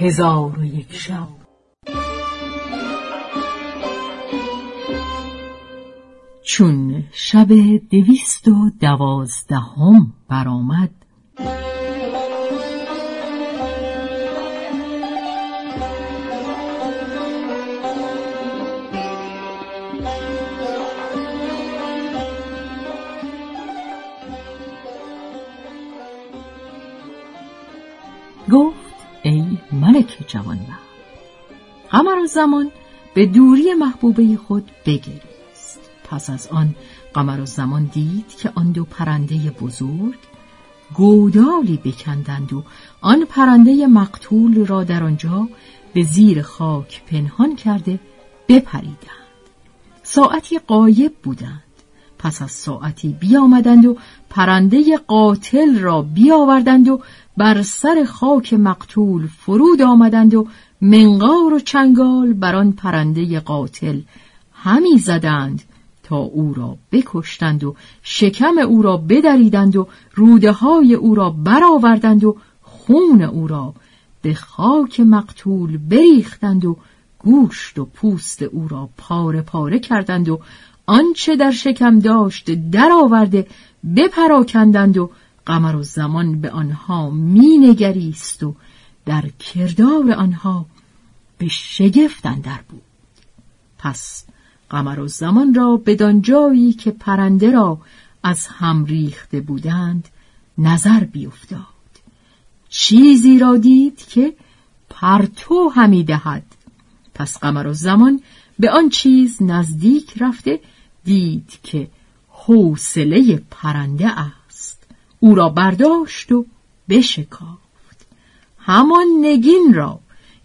هزار و یک شب. چون شب دویست و دوازدهم برآمد گفت ای ملک جوانمرد قمر زمان به دوری محبوبه خود بگریست. پس از آن قمر زمان دید که آن دو پرنده بزرگ گودالی بکندند و آن پرنده مقتول را در آنجا به زیر خاک پنهان کرده بپریدند. ساعتی قایب بودند. پس از ساعتی بیامدند و پرنده قاتل را بیاوردند و بر سر خاک مقتول فرود آمدند و منقار و چنگال بر آن پرنده قاتل همی زدند تا او را بکشتند و شکم او را بدریدند و روده های او را برآوردند و خون او را به خاک مقتول بریختند و گوشت و پوست او را پاره پاره کردند و آنچه در شکم داشت درآورده بپراکندند و قمر و زمان به آنها مینگریست و در کردار آنها به شگفت اندر بود. پس قمر و زمان را بدان جایی که پرنده را از هم ریخته بودند نظر بیفتاد. چیزی را دید که پرتو همی دهد. پس قمر و زمان به آن چیز نزدیک رفته دید که حوصله پرنده است. او را برداشت و بشکافت. همان نگین را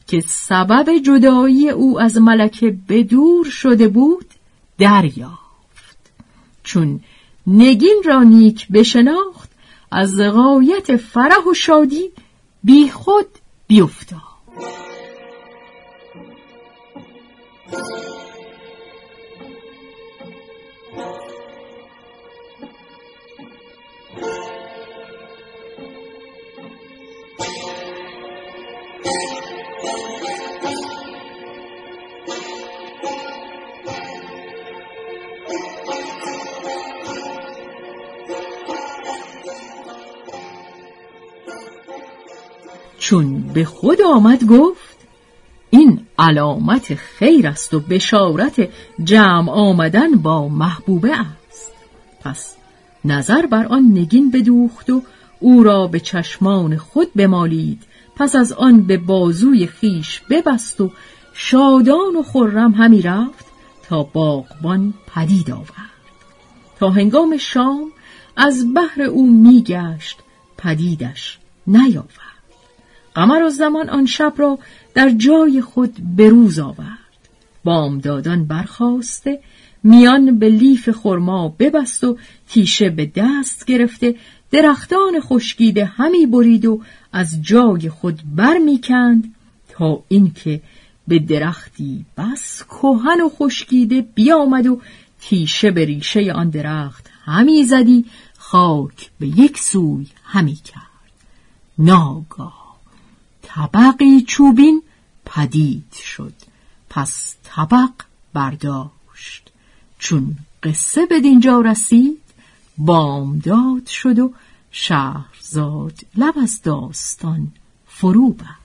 که سبب جدایی او از ملکه بدور شده بود دریافت. چون نگین را نیک بشناخت از غایت فرح و شادی بی خود بیفتاد. چون به خود آمد گفت این علامت خیر است و بشارت جمع آمدن با محبوبه است. پس نظر بر آن نگین بدوخت و او را به چشمان خود بمالید. پس از آن به بازوی خیش ببست و شادان و خرم همی رفت تا باغبان پدید آورد. تا هنگام شام از بحر او میگشت پدیدش نیاورد. قمر و زمان آن شب را در جای خود بروز آورد. بامدادان برخواسته میان به لیف خرما ببست و تیشه به دست گرفته درختان خشکیده همی برید و از جای خود بر می‌کند تا اینکه به درختی بس کهن و خشکیده بیامد و تیشه به ریشه آن درخت همی زدی خاک به یک سوی همی کرد. ناگاه طبقی چوبین پدید شد. پس طبق برداشت. چون قصه به دینجا رسید بامداد شد و شهرزاد لب از داستان فرو بست